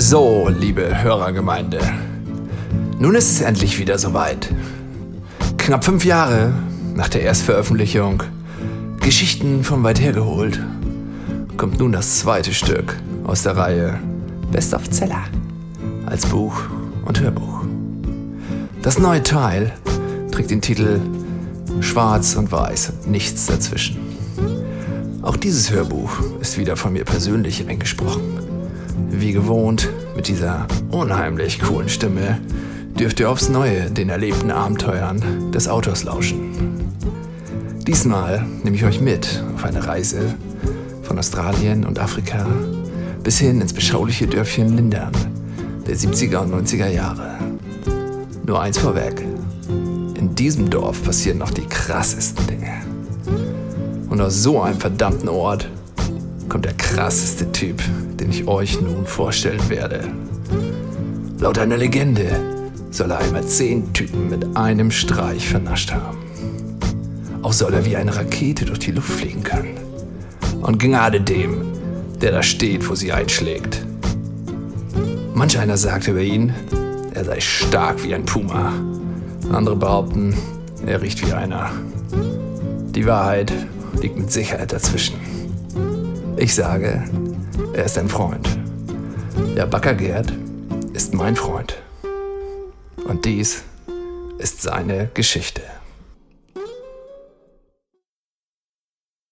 So, liebe Hörergemeinde, nun ist es endlich wieder soweit. Knapp fünf Jahre nach der Erstveröffentlichung Geschichten von weit hergeholt kommt nun das zweite Stück aus der Reihe Best of Zeller als Buch und Hörbuch. Das neue Teil trägt den Titel Schwarz und Weiß und nichts dazwischen. Auch dieses Hörbuch ist wieder von mir persönlich eingesprochen. Wie gewohnt, mit dieser unheimlich coolen Stimme, dürft ihr aufs Neue den erlebten Abenteuern des Autors lauschen. Diesmal nehme ich euch mit auf eine Reise von Australien und Afrika bis hin ins beschauliche Dörfchen Lindern der 70er und 90er Jahre. Nur eins vorweg. In diesem Dorf passieren noch die krassesten Dinge. Und aus so einem verdammten Ort kommt der krasseste Typ, den ich euch nun vorstellen werde. Laut einer Legende soll er einmal zehn Typen mit einem Streich vernascht haben. Auch soll er wie eine Rakete durch die Luft fliegen können. Und Gnade dem, der da steht, wo sie einschlägt. Manch einer sagt über ihn, er sei stark wie ein Puma. Andere behaupten, er riecht wie einer. Die Wahrheit liegt mit Sicherheit dazwischen. Ich sage, er ist ein Freund. Der Backer Gerd ist mein Freund. Und dies ist seine Geschichte.